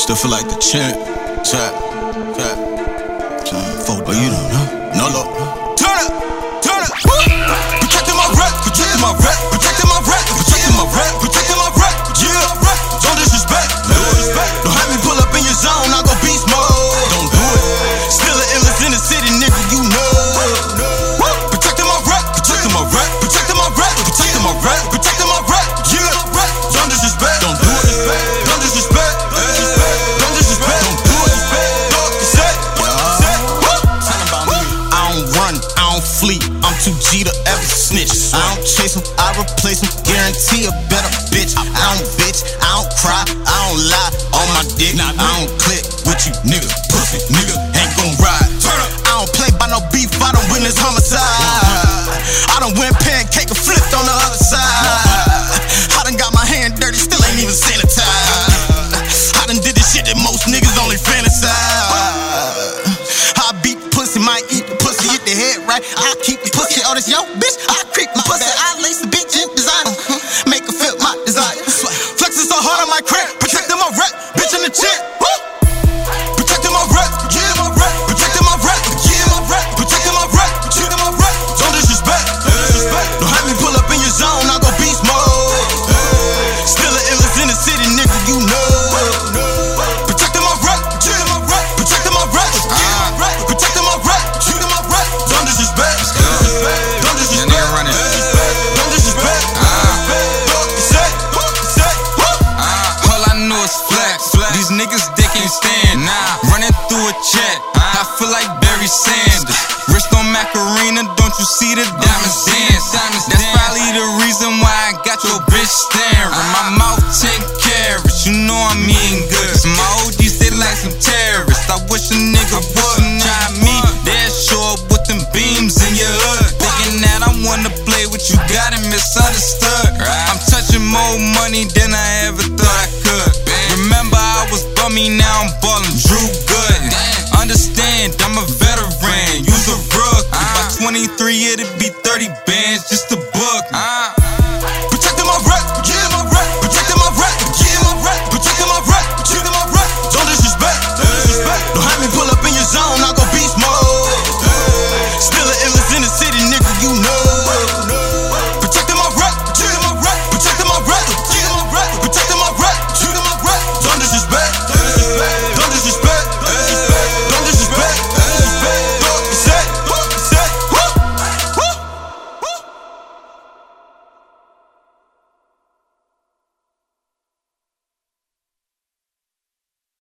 Still feel like the champ. Trap, trap, trap. But you don't know. No, no. Too G to ever snitch. I don't chase him, I replace him. Guarantee a better bitch. I don't bitch, I don't cry, I don't lie. On my dick, I don't click with you, nigga. Pussy, nigga, niggas they can't stand. Nah, running through a check. I feel like Barry Sanders. Wrist on Macarena, don't you see the diamonds dance? That's probably the reason why I got your bitch staring. My mouth 10 carats, you know I'm eating good. My OGs they like some terrorists. I wish a nigga would try me. They'll show up with them beams in your hood. Thinking that I wanna play with you, got it misunderstood. I'm touching more money than I ever thought I could. 33, it'd be 30 bands just to